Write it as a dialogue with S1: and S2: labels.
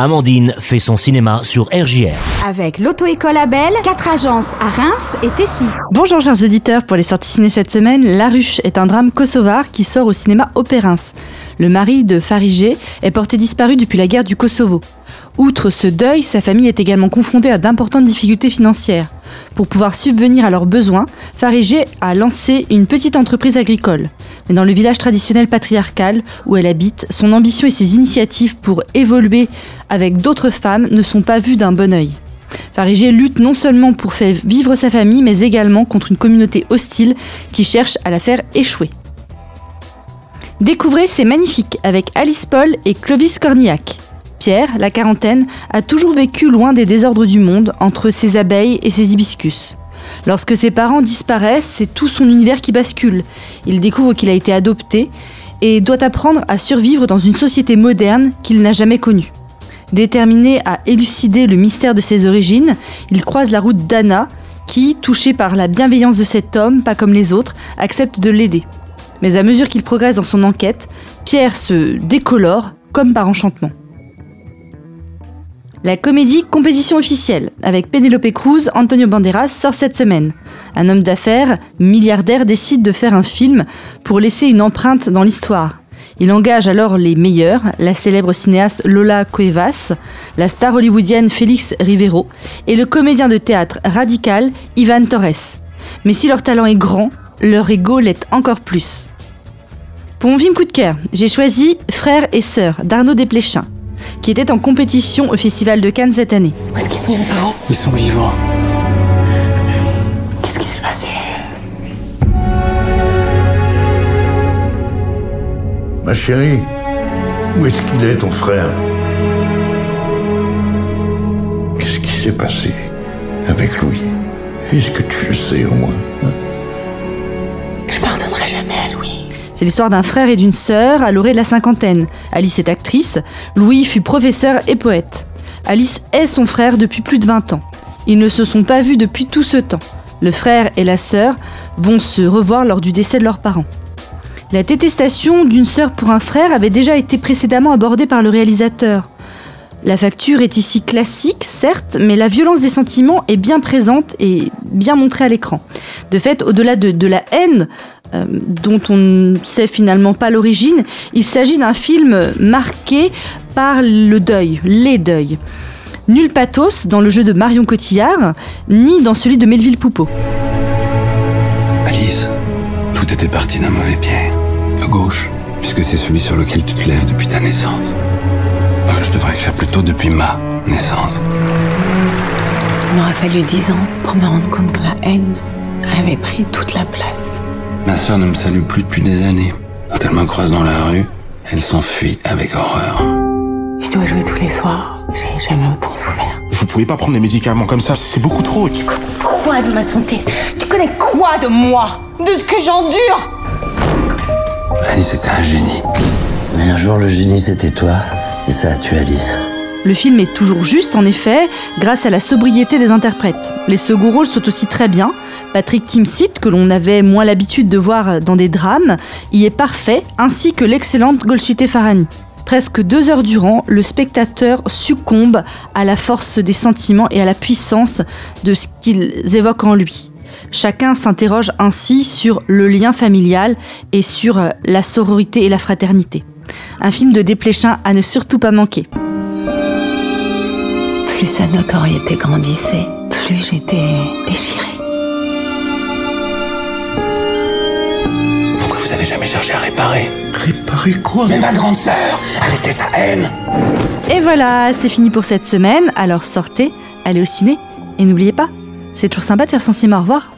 S1: Amandine fait son cinéma sur RJR.
S2: Avec l'auto-école Abel, quatre agences à Reims et Tessy.
S3: Bonjour chers auditeurs, pour les sorties ciné cette semaine, La Ruche est un drame kosovar qui sort au cinéma Opérins. Le mari de Faridje est porté disparu depuis la guerre du Kosovo. Outre ce deuil, sa famille est également confrontée à d'importantes difficultés financières. Pour pouvoir subvenir à leurs besoins, Faridje a lancé une petite entreprise agricole. Mais dans le village traditionnel patriarcal où elle habite, son ambition et ses initiatives pour évoluer avec d'autres femmes ne sont pas vues d'un bon œil. Faridje lutte non seulement pour faire vivre sa famille, mais également contre une communauté hostile qui cherche à la faire échouer. Découvrez C'est magnifique avec Alice Paul et Clovis Cornillac. Pierre, la quarantaine, a toujours vécu loin des désordres du monde, entre ses abeilles et ses hibiscus. Lorsque ses parents disparaissent, c'est tout son univers qui bascule. Il découvre qu'il a été adopté et doit apprendre à survivre dans une société moderne qu'il n'a jamais connue. Déterminé à élucider le mystère de ses origines, il croise la route d'Anna, qui, touchée par la bienveillance de cet homme, pas comme les autres, accepte de l'aider. Mais à mesure qu'il progresse dans son enquête, Pierre se décolore comme par enchantement. La comédie Compétition officielle avec Penelope Cruz, Antonio Banderas sort cette semaine. Un homme d'affaires, milliardaire, décide de faire un film pour laisser une empreinte dans l'histoire. Il engage alors les meilleurs, la célèbre cinéaste Lola Cuevas, la star hollywoodienne Félix Rivero et le comédien de théâtre radical Ivan Torres. Mais si leur talent est grand, leur ego l'est encore plus. Pour mon film coup de cœur, j'ai choisi Frères et sœurs d'Arnaud Desplechin, qui était en compétition au Festival de Cannes cette année.
S4: Où est-ce qu'ils sont parents?
S5: Ils sont vivants.
S4: Qu'est-ce qui s'est passé?
S6: Ma chérie, où est-ce qu'il est, ton frère? Qu'est-ce qui s'est passé avec Louis Est-ce que tu le sais au moins hein?
S4: Je pardonnerai jamais à Louis.
S3: C'est l'histoire d'un frère et d'une sœur à l'orée de la cinquantaine. Alice est actrice, Louis fut professeur et poète. Alice est son frère depuis plus de 20 ans. Ils ne se sont pas vus depuis tout ce temps. Le frère et la sœur vont se revoir lors du décès de leurs parents. La détestation d'une sœur pour un frère avait déjà été précédemment abordée par le réalisateur. La facture est ici classique, certes, mais la violence des sentiments est bien présente et bien montrée à l'écran. De fait, au-delà de, la haine, euh, dont on ne sait finalement pas l'origine, il s'agit d'un film marqué par le deuil, les deuils. Nul pathos dans le jeu de Marion Cotillard, ni dans celui de Melville Poupeau.
S5: Alice, tout était parti d'un mauvais pied. À gauche, puisque c'est celui sur lequel tu te lèves depuis ta naissance. Je devrais écrire plutôt depuis ma naissance.
S4: Il m'aura fallu dix ans pour me rendre compte que la haine avait pris toute la place.
S5: Ma sœur ne me salue plus depuis des années. Quand elle me croise dans la rue, elle s'enfuit avec horreur.
S4: Je dois jouer tous les soirs. J'ai jamais autant souffert.
S7: Vous pouvez pas prendre des médicaments comme ça, c'est beaucoup trop.
S4: Tu connais quoi de ma santé? Tu connais quoi de moi? De ce que j'endure?
S5: Alice était un génie.
S8: Mais un jour, le génie, c'était toi.
S3: Le film est toujours juste, en effet, grâce à la sobriété des interprètes. Les second rôles sont aussi très bien. Patrick Timsit, que l'on avait moins l'habitude de voir dans des drames, y est parfait, ainsi que l'excellente Golshite Farani. Presque deux heures durant, le spectateur succombe à la force des sentiments et à la puissance de ce qu'ils évoquent en lui. Chacun s'interroge ainsi sur le lien familial et sur la sororité et la fraternité. Un film de Desplechin à ne surtout pas manquer.
S4: Plus sa notoriété grandissait, plus j'étais déchirée.
S5: Pourquoi vous avez jamais cherché à réparer
S6: Réparer quoi?
S5: Mais ma grande sœur Arrêtez sa haine
S3: Et voilà, c'est fini pour cette semaine. Alors sortez, allez au ciné et n'oubliez pas, c'est toujours sympa de faire son cinéma. Au revoir.